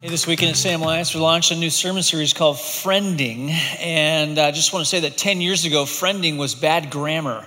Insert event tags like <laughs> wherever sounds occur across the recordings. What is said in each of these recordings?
Hey, this weekend at Salem Alliance, we launched a new sermon series called Friending. And I just want to say that 10 years ago, friending was bad grammar.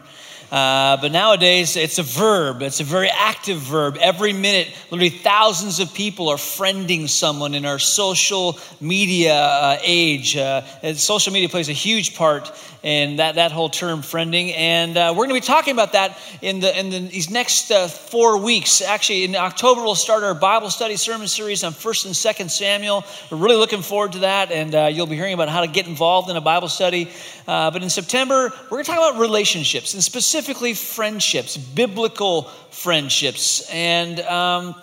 Uh, but nowadays, it's a verb. It's a very active verb. Every minute, literally thousands of people are friending someone in our social media uh, age. Uh, social media plays a huge part in that, that whole term, friending. And uh, we're going to be talking about that in, the, in the, these next uh, four weeks. Actually, in October, we'll start our Bible study sermon series on 1st and 2nd Samuel. We're really looking forward to that. And you'll be hearing about how to get involved in a Bible study. but in September, we're going to talk about relationships and specifically specifically friendships, biblical friendships, and um,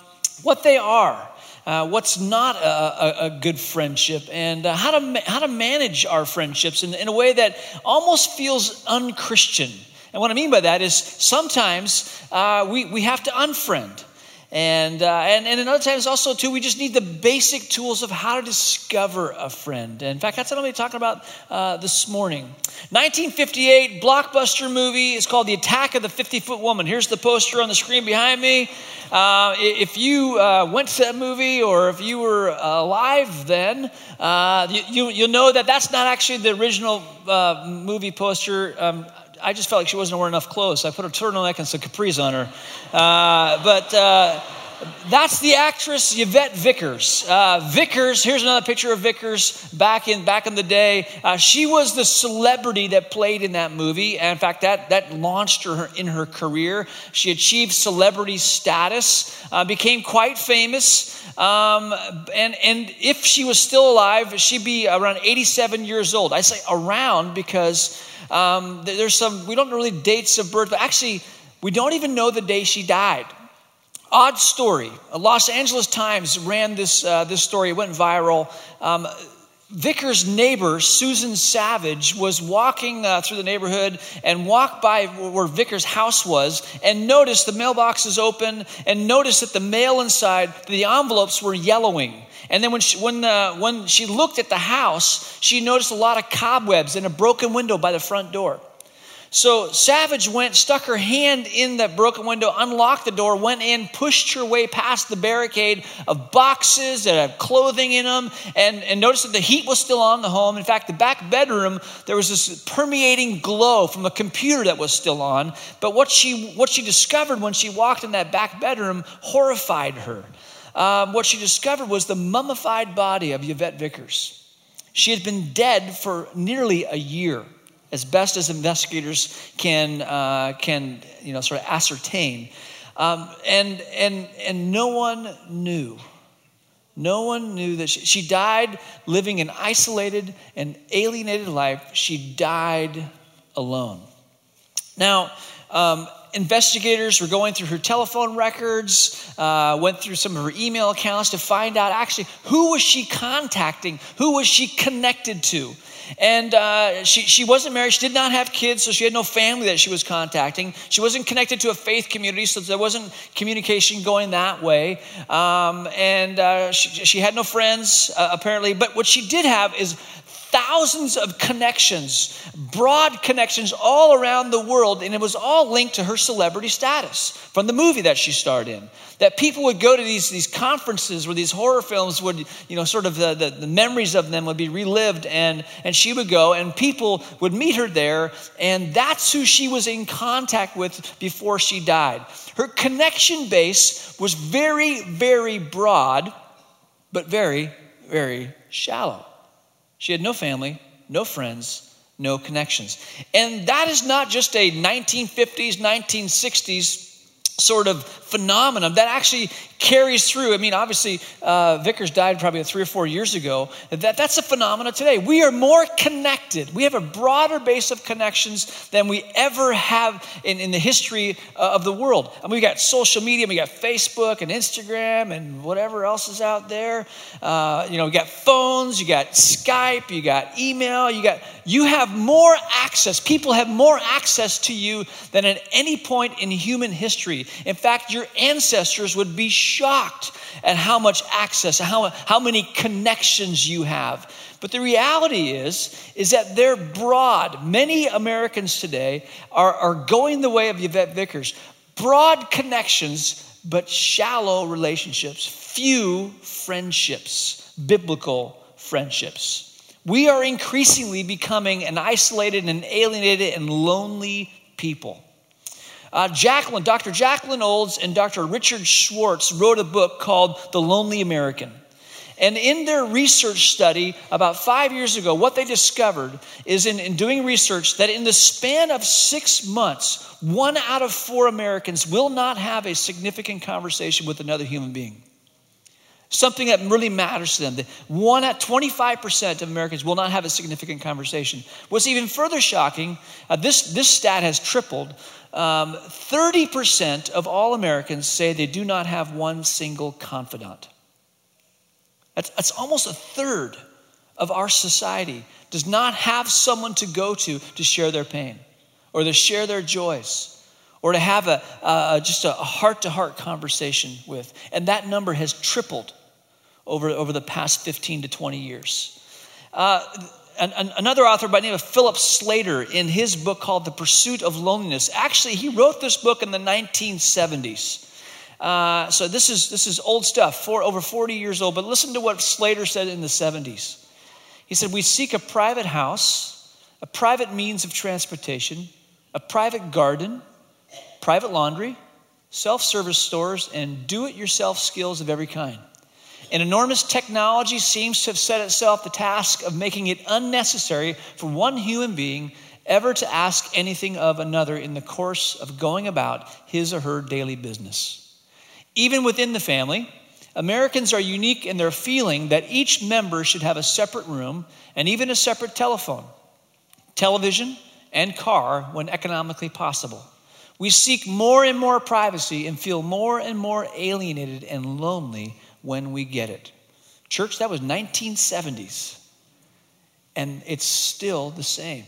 what they are. Uh, what's not a, a, a, good friendship, and uh, how, to, how to manage our friendships in, in a way that almost feels unchristian. And what I mean by that is sometimes uh, we, we have to unfriend. And, uh, and, and in other times also, too, we just need the basic tools of how to discover a friend. In fact, that's what I'm going to be talking about uh, this morning. 1958 blockbuster movie is called The Attack of the 50 Foot Woman. Here's the poster on the screen behind me. Uh, if you uh, went to that movie or if you were alive then, uh, you, you, will know that that's not actually the original uh, movie poster. Um, I just felt like she wasn't wearing enough clothes. So I put a turtleneck and some capris on her. Uh, but uh, that's the actress Yvette Vickers. Uh, Vickers, here's another picture of Vickers back in back in the day. Uh, she was the celebrity that played in that movie. And in fact, that, that launched her in her career. She achieved celebrity status, uh, became quite famous. Um, and, and if she was still alive, she'd be around 87 years old. I say around because um, there's some, we don't really dates of birth, but actually, we don't even know the day she died. Odd story. Los Angeles Times ran this, uh, this story, it went viral. Um, Vickers' neighbor, Susan Savage, was walking uh, through the neighborhood and walked by where Vickers' house was and noticed the mailbox is open and noticed that the mail inside, the envelopes were yellowing. And then when she, when, uh, when she looked at the house, she noticed a lot of cobwebs and a broken window by the front door. So Savage went, stuck her hand in that broken window, unlocked the door, went in, pushed her way past the barricade of boxes that had clothing in them, and, and noticed that the heat was still on the home. In fact, the back bedroom, there was this permeating glow from a computer that was still on. But what she, what she discovered when she walked in that back bedroom horrified her. Um, what she discovered was the mummified body of Yvette Vickers. She had been dead for nearly a year as best as investigators can, uh, can you know, sort of ascertain. Um, and, and, and no one knew. No one knew that she, she died living an isolated and alienated life. She died alone. Now, um, investigators were going through her telephone records, uh, went through some of her email accounts to find out actually who was she contacting, who was she connected to. And uh, she, she wasn't married. She did not have kids, so she had no family that she was contacting. She wasn't connected to a faith community, so there wasn't communication going that way. Um, and uh, she, she, had no friends, uh, apparently. But what she did have is thousands of connections, broad connections all around the world, and it was all linked to her celebrity status from the movie that she starred in. That people would go to these, these conferences where these horror films would, you know, sort of the, the, the memories of them would be relived, and, and she would go, and people would meet her there, and that's who she was in contact with before she died. Her connection base was very, very broad, but very, very shallow. She had no family, no friends, no connections. And that is not just a 1950s, 1960s sort of phenomenon that actually carries through. I mean, obviously, uh, Vickers died probably three or four years ago. That, that's a phenomenon today. We are more connected. We have a broader base of connections than we ever have in, in the history uh, of the world. I mean, we got social media, we got Facebook and Instagram and whatever else is out there. Uh, you know, we got phones, you got Skype, you got email, you got, you have more access. People have more access to you than at any point in human history. In fact, your ancestors would be shocked at how much access, how, how many connections you have. But the reality is, is that they're broad. Many Americans today are, are going the way of Yvette Vickers. Broad connections, but shallow relationships few friendships, biblical friendships. We are increasingly becoming an isolated and alienated and lonely people. Uh, Jacqueline, Dr. Jacqueline Olds and Dr. Richard Schwartz wrote a book called The Lonely American. And in their research study about five years ago, what they discovered is in, in doing research that in the span of six months, one out of four Americans will not have a significant conversation with another human being. Something that really matters to them. One at 25% of Americans will not have a significant conversation. What's even further shocking, uh, this, this stat has tripled. Um, 30% of all Americans say they do not have one single confidant. That's, that's almost a third of our society does not have someone to go to to share their pain or to share their joys or to have a, just a heart to heart conversation with. And that number has tripled over, over the past 15 to 20 years. Uh, an, an, another author by name of Philip Slater, in his book called The Pursuit of Loneliness, actually, he wrote this book in the 1970s. Uh, so this is this is old stuff, for over 40 years old. But listen to what Slater said in the 70s. He said, "We seek a private house, a private means of transportation, a private garden, private laundry, self-service stores, and do-it-yourself skills of every kind." An enormous technology seems to have set itself the task of making it unnecessary for one human being ever to ask anything of another in the course of going about his or her daily business. Even within the family, Americans are unique in their feeling that each member should have a separate room and even a separate telephone, television, and car when economically possible. We seek more and more privacy and feel more and more alienated and lonely when we get it. Church, that was 1970s, and it's still the same.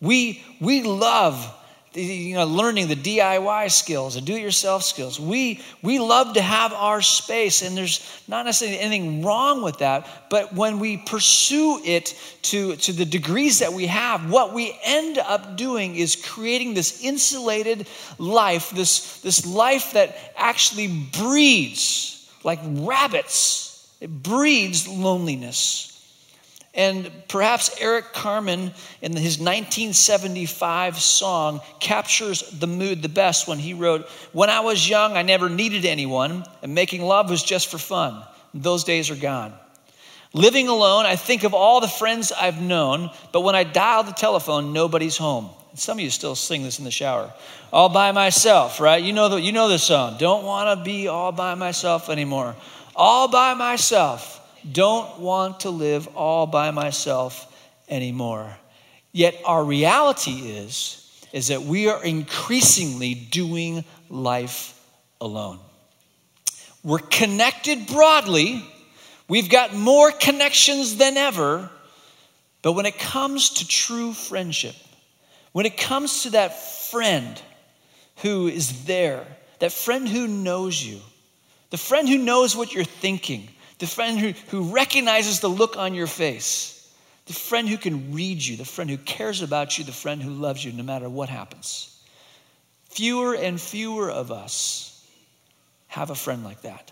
We, we love you know, learning the DIY skills, the do-it-yourself skills. We we love to have our space, and there's not necessarily anything wrong with that. But when we pursue it to, to the degrees that we have, what we end up doing is creating this insulated life, this, this life that actually breeds like rabbits. It breeds loneliness. And perhaps Eric Carmen, in his 1975 song, captures the mood the best when he wrote, When I was young, I never needed anyone, and making love was just for fun. Those days are gone. Living alone, I think of all the friends I've known, but when I dial the telephone, nobody's home. Some of you still sing this in the shower. All by myself, right? You know the, you know the song. Don't want to be all by myself anymore. All by myself don't want to live all by myself anymore. Yet our reality is is that we are increasingly doing life alone. We're connected broadly. We've got more connections than ever. But when it comes to true friendship, when it comes to that friend who is there, that friend who knows you, the friend who knows what you're thinking, the friend who, who recognizes the look on your face, the friend who can read you, the friend who cares about you, the friend who loves you no matter what happens. Fewer and fewer of us have a friend like that.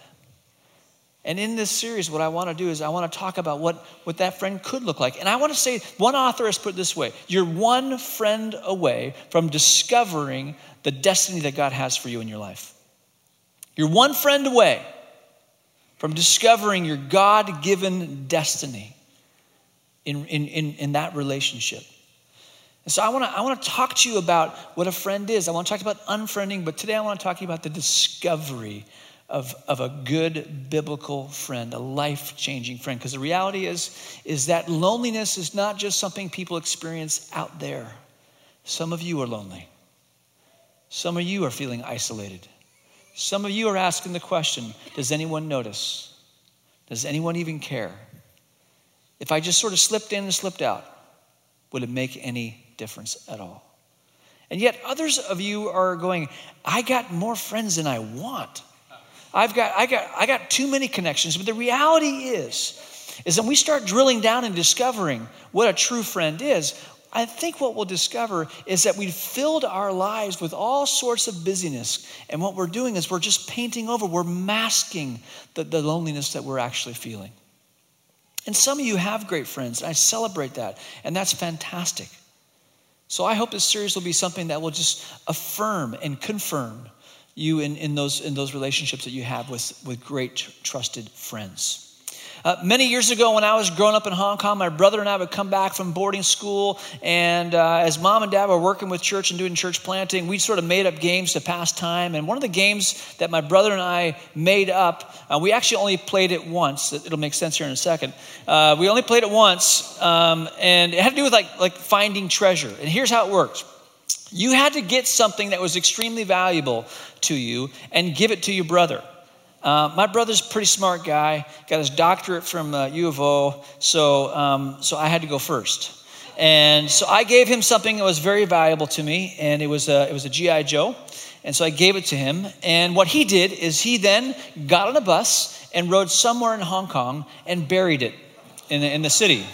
And in this series, what I want to do is I want to talk about what, what that friend could look like. And I want to say, one author has put this way you're one friend away from discovering the destiny that God has for you in your life. You're one friend away from discovering your God given destiny in, in, in, in, that relationship. And so I want to I wanna talk to you about what a friend is. I want to talk about unfriending, but today I want to talk to you about the discovery of, of a good biblical friend, a life changing friend. Because the reality is, is that loneliness is not just something people experience out there. Some of you are lonely, some of you are feeling isolated. Some of you are asking the question Does anyone notice? Does anyone even care? If I just sort of slipped in and slipped out, would it make any difference at all? And yet, others of you are going, I got more friends than I want. I've got, I got, I got too many connections. But the reality is, is when we start drilling down and discovering what a true friend is, I think what we'll discover is that we've filled our lives with all sorts of busyness. And what we're doing is we're just painting over, we're masking the, the loneliness that we're actually feeling. And some of you have great friends, and I celebrate that, and that's fantastic. So I hope this series will be something that will just affirm and confirm you in, in, those, in those relationships that you have with, with great trusted friends. Uh, many years ago, when I was growing up in Hong Kong, my brother and I would come back from boarding school, and uh, as mom and dad were working with church and doing church planting, we sort of made up games to pass time. And one of the games that my brother and I made up, uh, we actually only played it once. It'll make sense here in a second. Uh, we only played it once, um, and it had to do with like like finding treasure. And here's how it works. You had to get something that was extremely valuable to you and give it to your brother. Uh, my brother's a pretty smart guy, got his doctorate from uh, U of O, so, um, so I had to go first. And so I gave him something that was very valuable to me, and it was a, it was a G.I. Joe. And so I gave it to him. And what he did is he then got on a bus and rode somewhere in Hong Kong and buried it in the, in the city.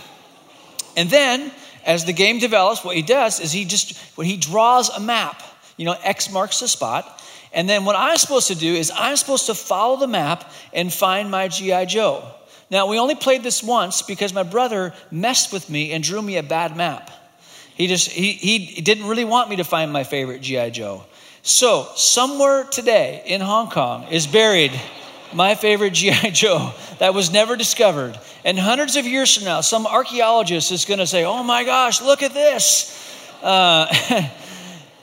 And then, as the game develops, what he does is he just, when he draws a map, you know, X marks the spot, and then what I'm supposed to do is I'm supposed to follow the map and find my G.I. Joe. Now, we only played this once because my brother messed with me and drew me a bad map. He just, he, he didn't really want me to find my favorite G.I. Joe. So, somewhere today in Hong Kong is buried my favorite G.I. <laughs> Joe that was never discovered. And hundreds of years from now, some archaeologist is going to say, oh my gosh, look at this. Uh, <laughs>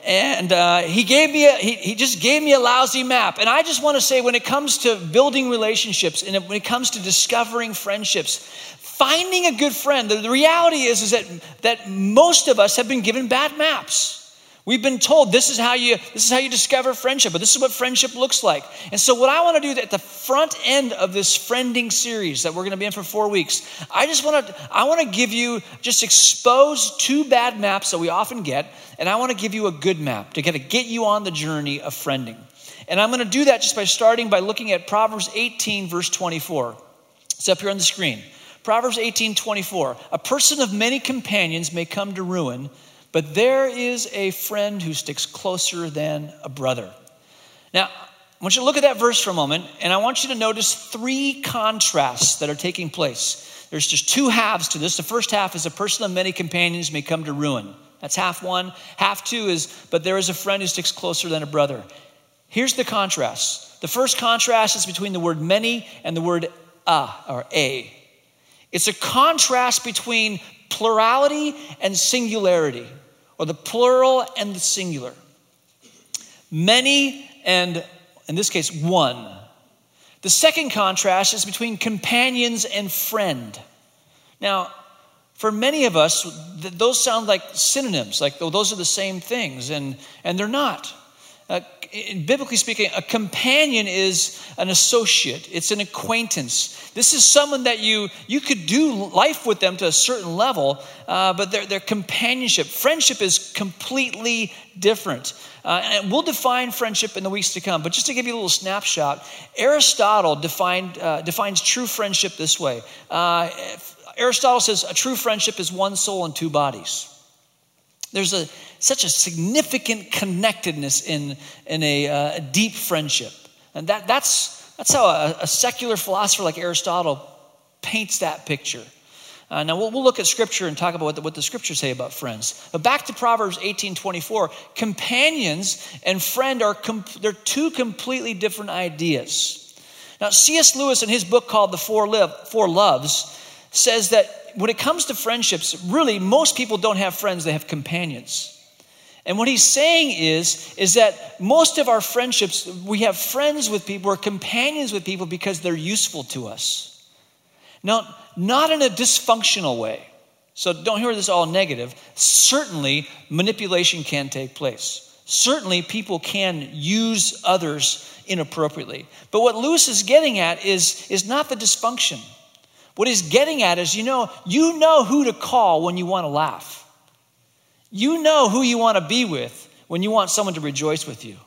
and uh, he gave me a, he, he just gave me a lousy map and i just want to say when it comes to building relationships and when it comes to discovering friendships finding a good friend the, the reality is, is that, that most of us have been given bad maps We've been told this is how you this is how you discover friendship, but this is what friendship looks like. And so what I want to do at the front end of this friending series that we're going to be in for 4 weeks, I just want to I want to give you just expose two bad maps that we often get, and I want to give you a good map to kind of get you on the journey of friending. And I'm going to do that just by starting by looking at Proverbs 18 verse 24. It's up here on the screen. Proverbs 18 24. A person of many companions may come to ruin but there is a friend who sticks closer than a brother. Now, I want you to look at that verse for a moment, and I want you to notice three contrasts that are taking place. There's just two halves to this. The first half is a person of many companions may come to ruin. That's half one. Half two is, but there is a friend who sticks closer than a brother. Here's the contrast. The first contrast is between the word many and the word a or a. It's a contrast between plurality and singularity or the plural and the singular. Many and, in this case, one. The second contrast is between companions and friend. Now, for many of us, those sound like synonyms, like oh, those are the same things, and, and they're not. Uh, biblically speaking, a companion is an associate, it's an acquaintance. This is someone that you, you could do life with them to a certain level, uh, but their, their companionship, friendship is completely different. Uh, and we'll define friendship in the weeks to come, but just to give you a little snapshot, Aristotle defined, uh, defines true friendship this way. Uh, Aristotle says a true friendship is one soul and two bodies. There's a, such a significant connectedness in, in a, uh, a deep friendship. And that, that's, that's how a, a, secular philosopher like Aristotle paints that picture. Uh, now, we'll, we'll, look at scripture and talk about what the, what the scriptures say about friends. But back to Proverbs 18 24, companions and friend are com- they're two completely different ideas. Now, C.S. Lewis, in his book called The Four, Live, Four Loves, says that when it comes to friendships, really, most people don't have friends, they have companions. And what he's saying is, is that most of our friendships, we have friends with people, we're companions with people because they're useful to us. Now, not in a dysfunctional way. So don't hear this all negative. Certainly, manipulation can take place. Certainly, people can use others inappropriately. But what Lewis is getting at is, is not the dysfunction. What he's getting at is, you know, you know who to call when you want to laugh. You know who you want to be with when you want someone to rejoice with you.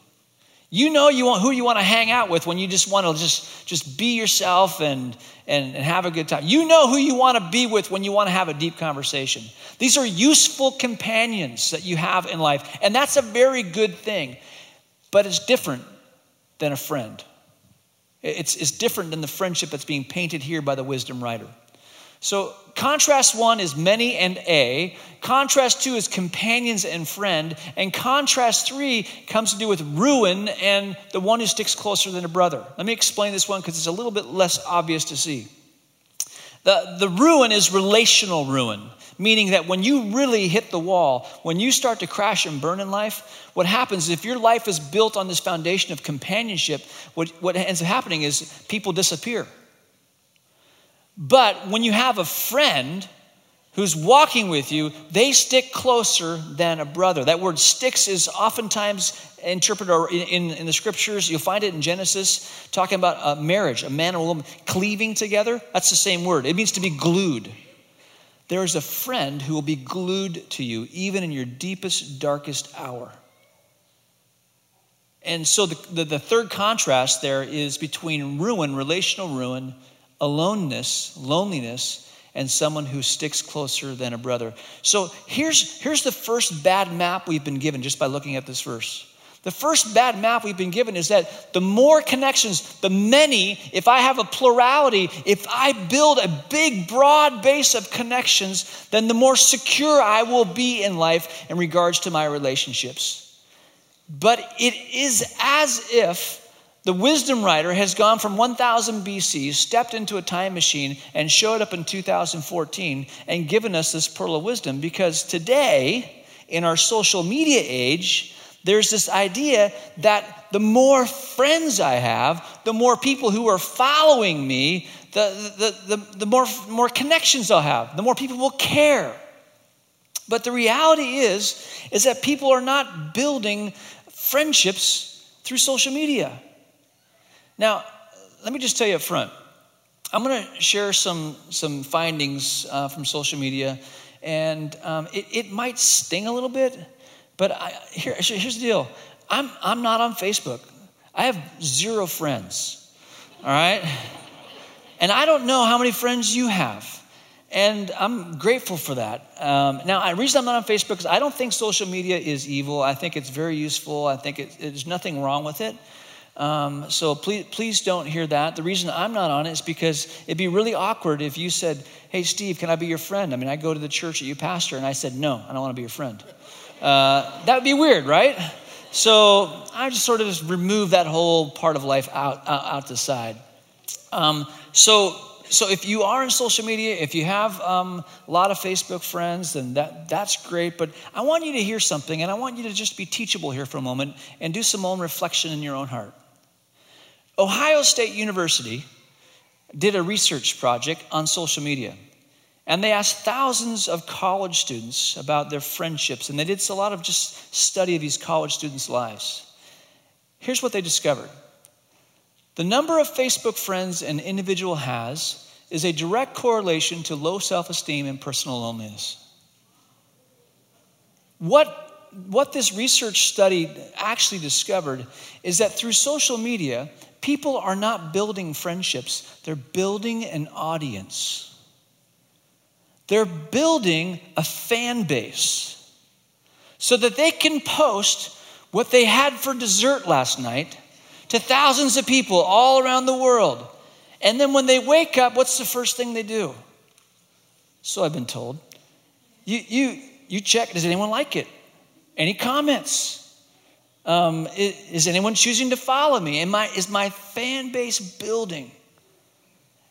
You know you want, who you want to hang out with when you just want to just, just be yourself and, and, and have a good time. You know who you want to be with when you want to have a deep conversation. These are useful companions that you have in life, and that's a very good thing. But it's different than a friend. It's, it's different than the friendship that's being painted here by the wisdom writer. So, contrast one is many and a. Contrast two is companions and friend. And contrast three comes to do with ruin and the one who sticks closer than a brother. Let me explain this one because it's a little bit less obvious to see. The, the ruin is relational ruin, meaning that when you really hit the wall, when you start to crash and burn in life, what happens is if your life is built on this foundation of companionship, what, what ends up happening is people disappear. But when you have a friend who's walking with you, they stick closer than a brother. That word sticks is oftentimes interpreted in, in, the scriptures. You'll find it in Genesis talking about a marriage, a man and a woman cleaving together. That's the same word. It means to be glued. There is a friend who will be glued to you, even in your deepest, darkest hour. And so the, the, the third contrast there is between ruin, relational ruin, aloneness, loneliness, and someone who sticks closer than a brother. So here's, here's the first bad map we've been given just by looking at this verse. The first bad map we've been given is that the more connections, the many, if I have a plurality, if I build a big, broad base of connections, then the more secure I will be in life in regards to my relationships. But it is as if the wisdom writer has gone from 1000 BC, stepped into a time machine, and showed up in 2014 and given us this pearl of wisdom because today, in our social media age, there's this idea that the more friends I have, the more people who are following me, the, the, the, the more, more connections I'll have, the more people will care. But the reality is, is that people are not building friendships through social media. Now, let me just tell you up front. I'm going to share some, some findings uh, from social media, and um, it, it might sting a little bit, but I, here, here's the deal I'm, I'm not on Facebook. I have zero friends, all right? And I don't know how many friends you have. And I'm grateful for that. Um, now, the reason I'm not on Facebook is I don't think social media is evil. I think it's very useful. I think it, there's nothing wrong with it. Um, so please, please don't hear that. The reason I'm not on it is because it'd be really awkward if you said, Hey, Steve, can I be your friend? I mean, I go to the church that you pastor, and I said, No, I don't want to be your friend. Uh, that would be weird, right? So I just sort of just remove that whole part of life out, out, out the side. Um, so, so if you are in social media, if you have um, a lot of Facebook friends, then that, that's great. But I want you to hear something, and I want you to just be teachable here for a moment and do some own reflection in your own heart. Ohio State University did a research project on social media. And they asked thousands of college students about their friendships, and they did a lot of just study of these college students' lives. Here's what they discovered the number of Facebook friends an individual has is a direct correlation to low self esteem and personal loneliness. What, what this research study actually discovered is that through social media, People are not building friendships, they're building an audience. They're building a fan base so that they can post what they had for dessert last night to thousands of people all around the world. And then when they wake up, what's the first thing they do? So I've been told. You, you, you check, does anyone like it? Any comments? Um, is, is, anyone choosing to follow me? Am I, is my fan base building?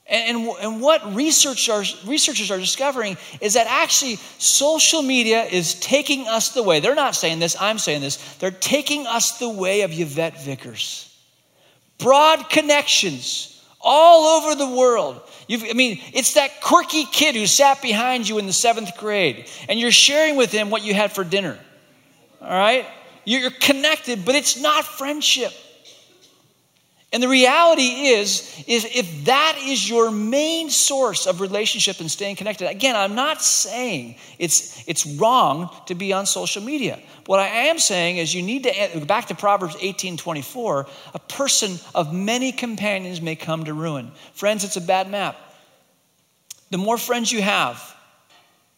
And, and, what research are, researchers are discovering is that actually social media is taking us the way. They're not saying this, I'm saying this. They're taking us the way of Yvette Vickers. Broad connections all over the world. You've, I mean, it's that quirky kid who sat behind you in the seventh grade, and you're sharing with him what you had for dinner. All right? You're connected, but it's not friendship. And the reality is, is if that is your main source of relationship and staying connected, again, I'm not saying it's, it's wrong to be on social media. What I am saying is you need to, eh, back to Proverbs 18 24, a person of many companions may come to ruin. Friends, it's a bad map. The more friends you have,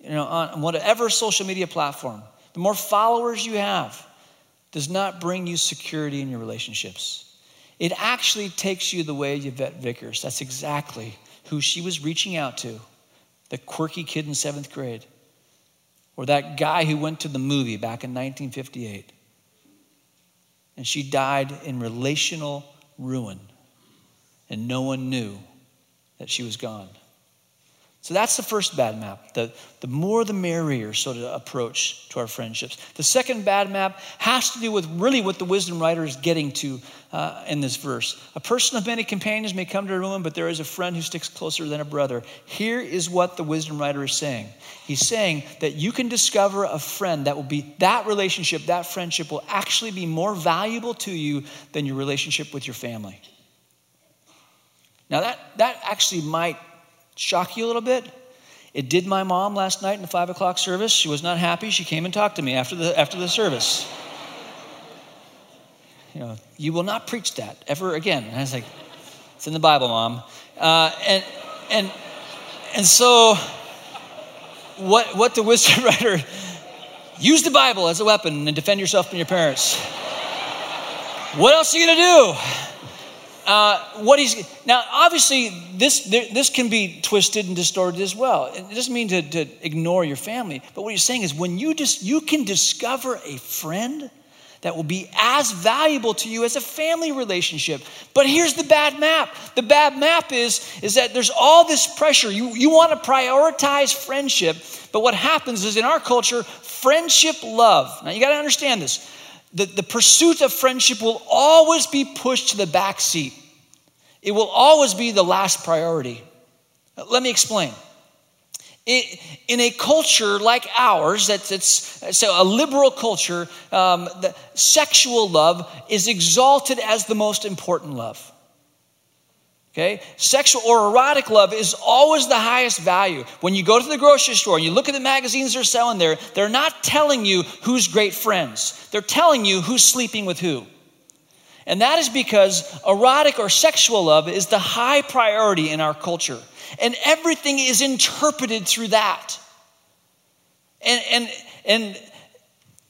you know, on whatever social media platform, the more followers you have, does not bring you security in your relationships. It actually takes you the way Yvette Vickers. That's exactly who she was reaching out to the quirky kid in seventh grade, or that guy who went to the movie back in 1958. And she died in relational ruin, and no one knew that she was gone. So that's the first bad map. The, the more the merrier sort of approach to our friendships. The second bad map has to do with really what the wisdom writer is getting to uh, in this verse. A person of many companions may come to a ruin, but there is a friend who sticks closer than a brother. Here is what the wisdom writer is saying. He's saying that you can discover a friend that will be, that relationship, that friendship will actually be more valuable to you than your relationship with your family. Now, that, that actually might shock you a little bit? It did my mom last night in the five o'clock service. She was not happy. She came and talked to me after the, after the service. You know, you will not preach that ever again. And I was like, it's in the Bible, mom. Uh, and, and, and so, what, what the wisdom <laughs> writer, use the Bible as a weapon and defend yourself from your parents. What else are you going to do? Uh, what he's now obviously this this can be twisted and distorted as well. It doesn't mean to, to ignore your family but what he's saying is when you just you can discover a friend that will be as valuable to you as a family relationship. But here's the bad map. The bad map is is that there's all this pressure. You you want to prioritize friendship but what happens is in our culture friendship love. Now you got to understand this the, the pursuit of friendship will always be pushed to the back seat. It will always be the last priority. Let me explain. It, in a culture like ours, that's so a liberal culture, um, the sexual love is exalted as the most important love. Okay? Sexual or erotic love is always the highest value. When you go to the grocery store and you look at the magazines they're selling there, they're not telling you who's great friends. They're telling you who's sleeping with who. And that is because erotic or sexual love is the high priority in our culture. And everything is interpreted through that. And, and, and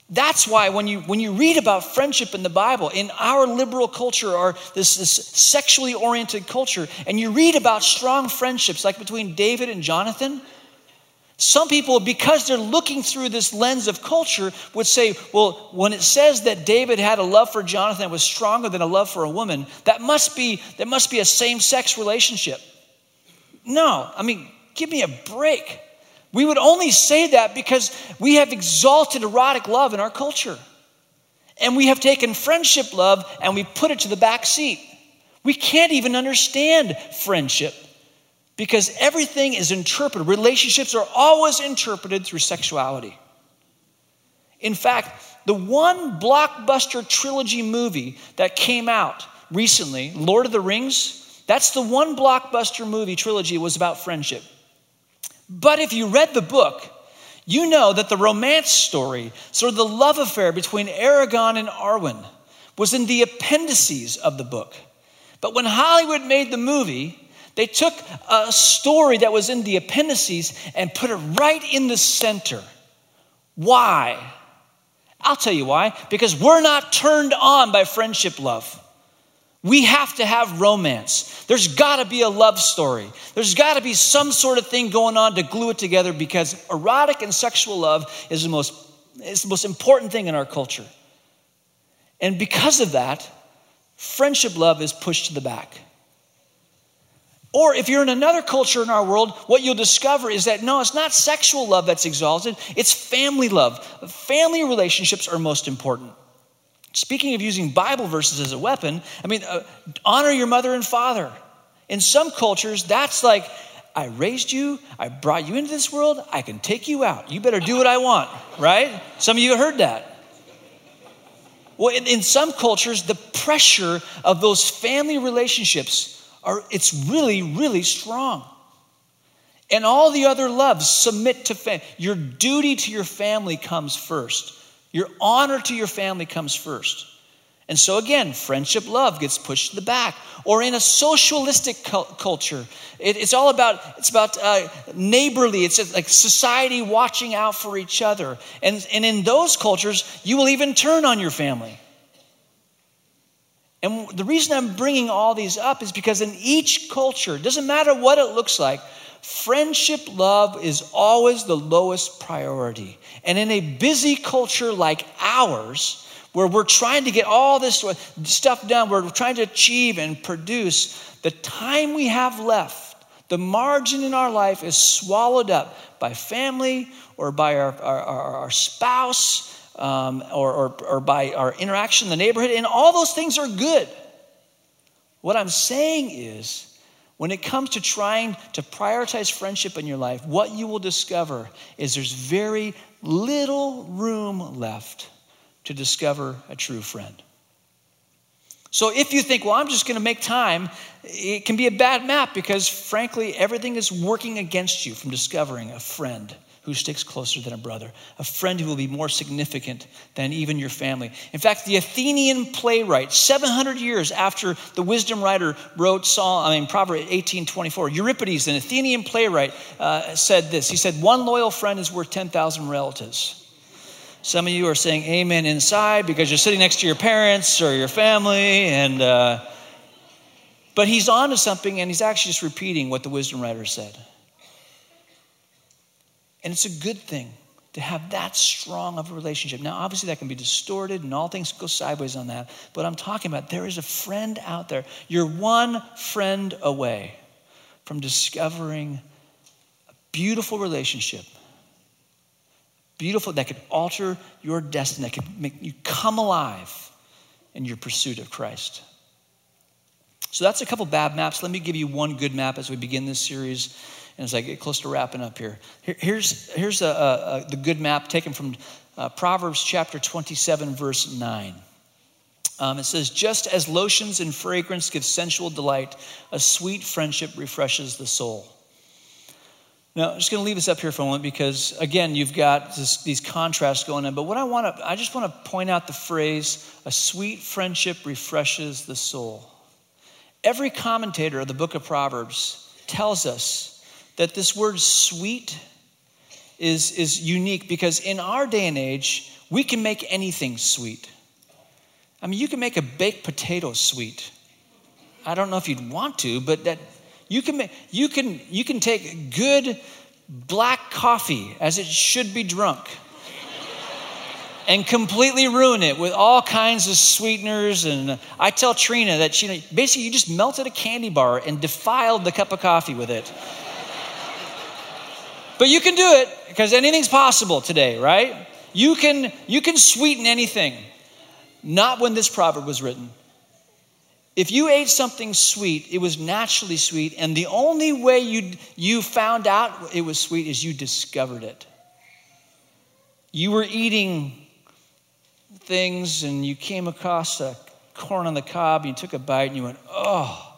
that's why when you, when you read about friendship in the Bible, in our liberal culture or this, this sexually oriented culture, and you read about strong friendships like between David and Jonathan, some people, because they're looking through this lens of culture, would say, well, when it says that David had a love for Jonathan that was stronger than a love for a woman, that must be, that must be a same sex relationship. No, I mean, give me a break. We would only say that because we have exalted erotic love in our culture. And we have taken friendship love and we put it to the back seat. We can't even understand friendship because everything is interpreted. Relationships are always interpreted through sexuality. In fact, the one blockbuster trilogy movie that came out recently, Lord of the Rings, that's the one blockbuster movie trilogy was about friendship. But if you read the book, you know that the romance story, sort of the love affair between Aragorn and Arwen, was in the appendices of the book. But when Hollywood made the movie, they took a story that was in the appendices and put it right in the center. Why? I'll tell you why. Because we're not turned on by friendship love. We have to have romance. There's got to be a love story. There's got to be some sort of thing going on to glue it together because erotic and sexual love is the most, is the most important thing in our culture. And because of that, friendship love is pushed to the back. Or if you're in another culture in our world, what you'll discover is that no, it's not sexual love that's exalted, it's family love. Family relationships are most important. Speaking of using Bible verses as a weapon, I mean, uh, honor your mother and father. In some cultures, that's like, I raised you, I brought you into this world, I can take you out. You better do what I want, right? Some of you heard that. Well, in, in some cultures, the pressure of those family relationships are it's really, really strong. And all the other loves submit to family. Your duty to your family comes first. Your honor to your family comes first. And so again, friendship love gets pushed to the back. Or in a socialistic culture, it, it's all about it's about uh, neighborly. It's like society watching out for each other. And, and in those cultures, you will even turn on your family. And the reason I'm bringing all these up is because in each culture, doesn't matter what it looks like, friendship love is always the lowest priority. And in a busy culture like ours, where we're trying to get all this stuff done, we're trying to achieve and produce, the time we have left, the margin in our life is swallowed up by family or by our, our, our spouse um, or, or, or by our interaction in the neighborhood, and all those things are good. What I'm saying is, when it comes to trying to prioritize friendship in your life, what you will discover is there's very little room left to discover a true friend. So if you think, well, I'm just going to make time, it can be a bad map because, frankly, everything is working against you from discovering a friend who sticks closer than a brother, a friend who will be more significant than even your family. In fact, the Athenian playwright, 700 years after the wisdom writer wrote Psalm, I mean, Proverbs 18:24, Euripides, an Athenian playwright, uh, said this. He said, "One loyal friend is worth 10,000 relatives." Some of you are saying amen inside because you're sitting next to your parents or your family, and uh, but he's on to something, and he's actually just repeating what the wisdom writer said. And it's a good thing to have that strong of a relationship. Now, obviously, that can be distorted and all things go sideways on that. But I'm talking about there is a friend out there. You're one friend away from discovering a beautiful relationship beautiful, that could alter your destiny, that could make you come alive in your pursuit of Christ. So that's a couple bad maps. Let me give you one good map as we begin this series and as I get close to wrapping up here. here here's here's a, a, the good map taken from uh, Proverbs chapter 27, verse 9. Um, it says, Just as lotions and fragrance give sensual delight, a sweet friendship refreshes the soul. Now, I'm just going to leave this up here for a moment because, again, you've got this, these contrasts going on. But what I want to, I just want to point out the phrase, a sweet friendship refreshes the soul. Every commentator of the book of Proverbs tells us that this word sweet is, is unique because in our day and age, we can make anything sweet. I mean, you can make a baked potato sweet. I don't know if you'd want to, but that you can, make, you can, you can take good black coffee as it should be drunk and completely ruin it with all kinds of sweeteners. And I tell Trina that she basically you just melted a candy bar and defiled the cup of coffee with it. But you can do it because anything's possible today, right? You can you can sweeten anything. Not when this proverb was written. If you ate something sweet, it was naturally sweet, and the only way you, you found out it was sweet is you discovered it. You were eating things and you came across a corn on the cob, and you took a bite and you went, oh,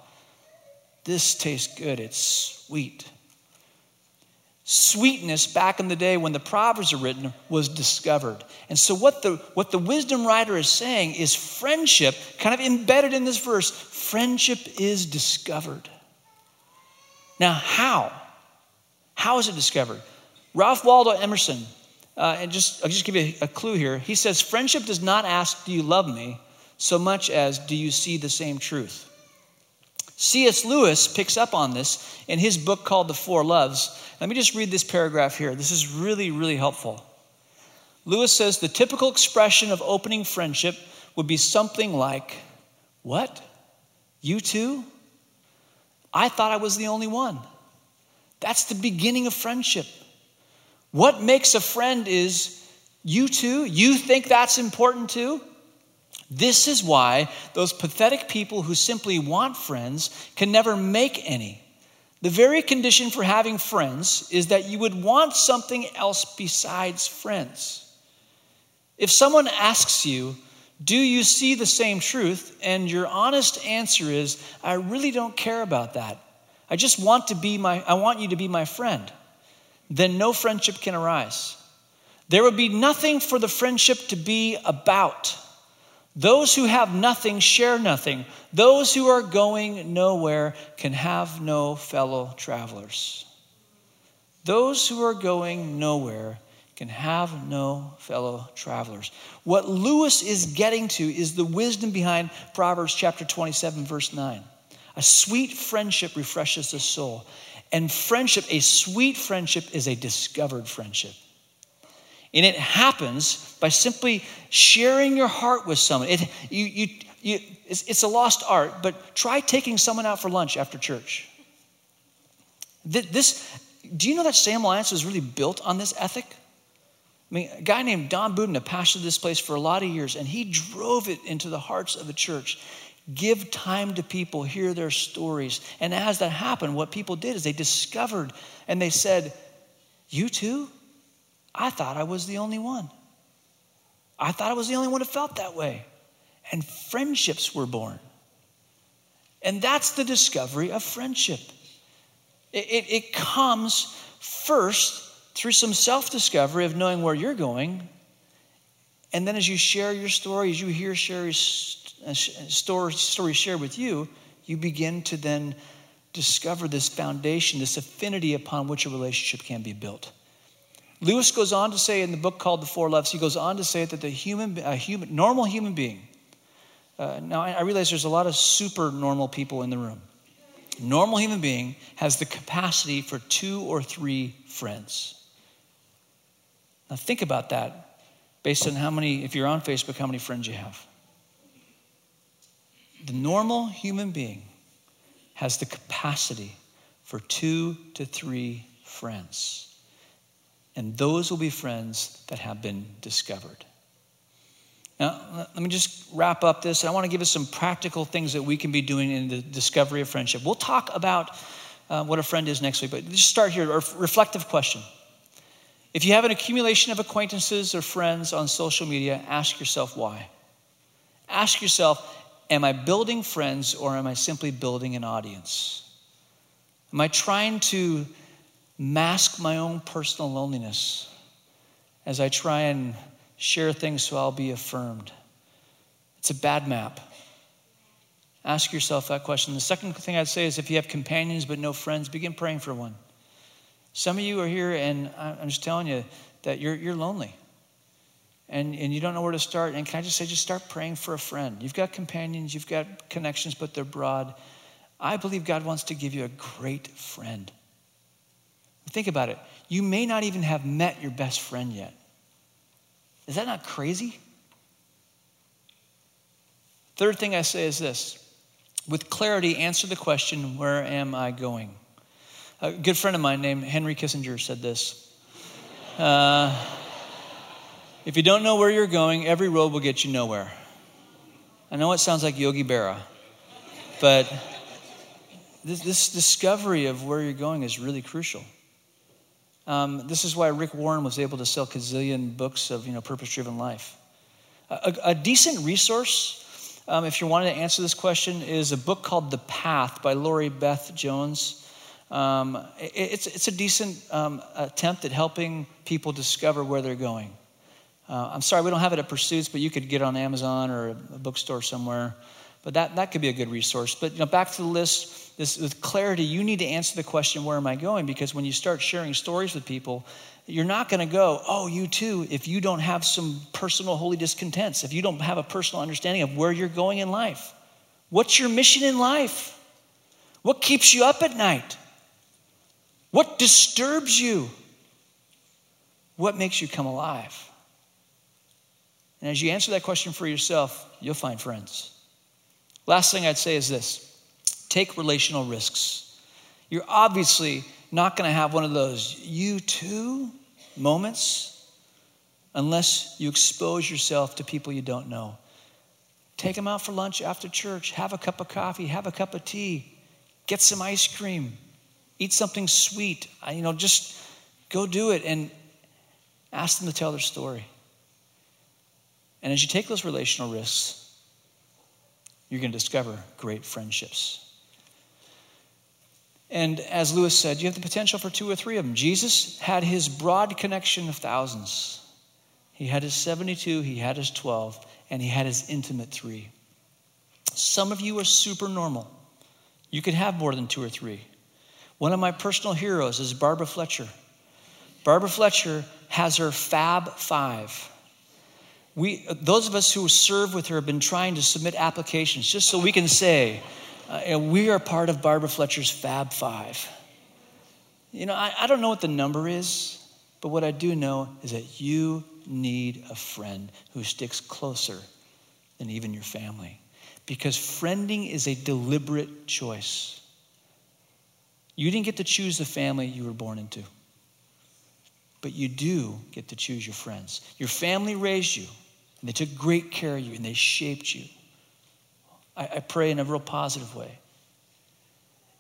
this tastes good, it's sweet sweetness back in the day when the Proverbs are written was discovered. And so, what the, what the wisdom writer is saying is friendship, kind of embedded in this verse, friendship is discovered. Now, how? How is it discovered? Ralph Waldo Emerson, uh, and just, I'll just give you a clue here. He says, Friendship does not ask, Do you love me? so much as, Do you see the same truth? C.S. Lewis picks up on this in his book called The Four Loves. Let me just read this paragraph here. This is really, really helpful. Lewis says the typical expression of opening friendship would be something like, What? You too? I thought I was the only one. That's the beginning of friendship. What makes a friend is you too? You think that's important too? This is why those pathetic people who simply want friends can never make any. The very condition for having friends is that you would want something else besides friends. If someone asks you Do you see the same truth? And your honest answer is, I really don't care about that. I just want to be my I want you to be my friend. Then no friendship can arise. There would be nothing for the friendship to be about. Those who have nothing share nothing. Those who are going nowhere can have no fellow travelers. Those who are going nowhere can have no fellow travelers. What Lewis is getting to is the wisdom behind Proverbs chapter 27, verse 9. A sweet friendship refreshes the soul. And friendship, a sweet friendship, is a discovered friendship. And it happens by simply sharing your heart with someone. It, you, you, you, it's, it's a lost art, but try taking someone out for lunch after church. This, do you know that Salem Alliance was really built on this ethic? I mean, a guy named Don Bubna pastored this place for a lot of years, and he drove it into the hearts of the church. Give time to people, hear their stories. And as that happened, what people did is they discovered and they said, You too? I thought I was the only one. I thought I was the only one who felt that way. And friendships were born. And that's the discovery of friendship. It, it, it comes first through some self discovery of knowing where you're going. And then as you share your story, as you hear Sherry's uh, story, story shared with you, you begin to then discover this foundation, this affinity upon which a relationship can be built. Lewis goes on to say in the book called The Four Loves, he goes on to say that the human, a human normal human being, uh, now I realize there's a lot of super normal people in the room. Normal human being has the capacity for two or three friends. Now think about that based on how many, if you're on Facebook, how many friends you have. The normal human being has the capacity for two to three friends. And those will be friends that have been discovered. Now, let me just wrap up this. I want to give us some practical things that we can be doing in the discovery of friendship. We'll talk about uh, what a friend is next week, but just start here. A reflective question. If you have an accumulation of acquaintances or friends on social media, ask yourself why. Ask yourself, am I building friends or am I simply building an audience? Am I trying to mask my own personal loneliness as I try and share things so I'll be affirmed. It's a bad map. Ask yourself that question. The second thing I'd say is if you have companions but no friends, begin praying for one. Some of you are here, and I'm just telling you that you're, you're lonely and, and you don't know where to start. And can I just say, just start praying for a friend? You've got companions, you've got connections, but they're broad. I believe God wants to give you a great friend. Think about it. You may not even have met your best friend yet. Is that not crazy? Third thing I say is this with clarity, answer the question, Where am I going? A good friend of mine named Henry Kissinger said this. Uh, if you don't know where you're going, every road will get you nowhere. I know it sounds like Yogi Berra, but this, this discovery of where you're going is really crucial. Um, this is why Rick Warren was able to sell gazillion books of you know purpose-driven life. A, a decent resource, um, if you're wanting to answer this question, is a book called The Path by Laurie Beth Jones. Um, it, it's, it's a decent um, attempt at helping people discover where they're going. Uh, I'm sorry we don't have it at Pursuits, but you could get it on Amazon or a bookstore somewhere. But that, that could be a good resource. But you know, back to the list, this, with clarity, you need to answer the question, where am I going? Because when you start sharing stories with people, you're not going to go, oh, you too, if you don't have some personal holy discontents, if you don't have a personal understanding of where you're going in life. What's your mission in life? What keeps you up at night? What disturbs you? What makes you come alive? And as you answer that question for yourself, you'll find friends. Last thing I'd say is this take relational risks. You're obviously not going to have one of those you too moments unless you expose yourself to people you don't know. Take them out for lunch after church, have a cup of coffee, have a cup of tea, get some ice cream, eat something sweet. You know, just go do it and ask them to tell their story. And as you take those relational risks, you're going to discover great friendships. And as Lewis said, you have the potential for two or three of them. Jesus had his broad connection of thousands. He had his 72, he had his 12, and he had his intimate three. Some of you are super normal. You could have more than two or three. One of my personal heroes is Barbara Fletcher. Barbara Fletcher has her Fab Five. We, those of us who serve with her have been trying to submit applications just so we can say, uh, we are part of Barbara Fletcher's Fab Five. You know, I, I don't know what the number is, but what I do know is that you need a friend who sticks closer than even your family. Because friending is a deliberate choice. You didn't get to choose the family you were born into, but you do get to choose your friends. Your family raised you, and they took great care of you, and they shaped you. I, I pray in a real positive way.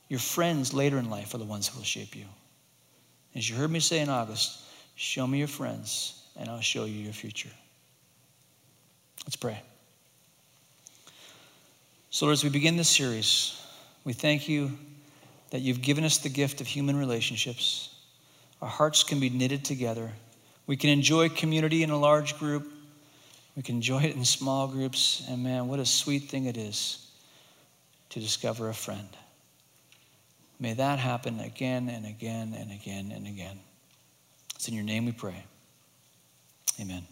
Your friends later in life are the ones who will shape you. As you heard me say in August, show me your friends, and I'll show you your future. Let's pray. So, Lord, as we begin this series, we thank you that you've given us the gift of human relationships. Our hearts can be knitted together. We can enjoy community in a large group. We can enjoy it in small groups. And man, what a sweet thing it is to discover a friend. May that happen again and again and again and again. It's in your name we pray. Amen.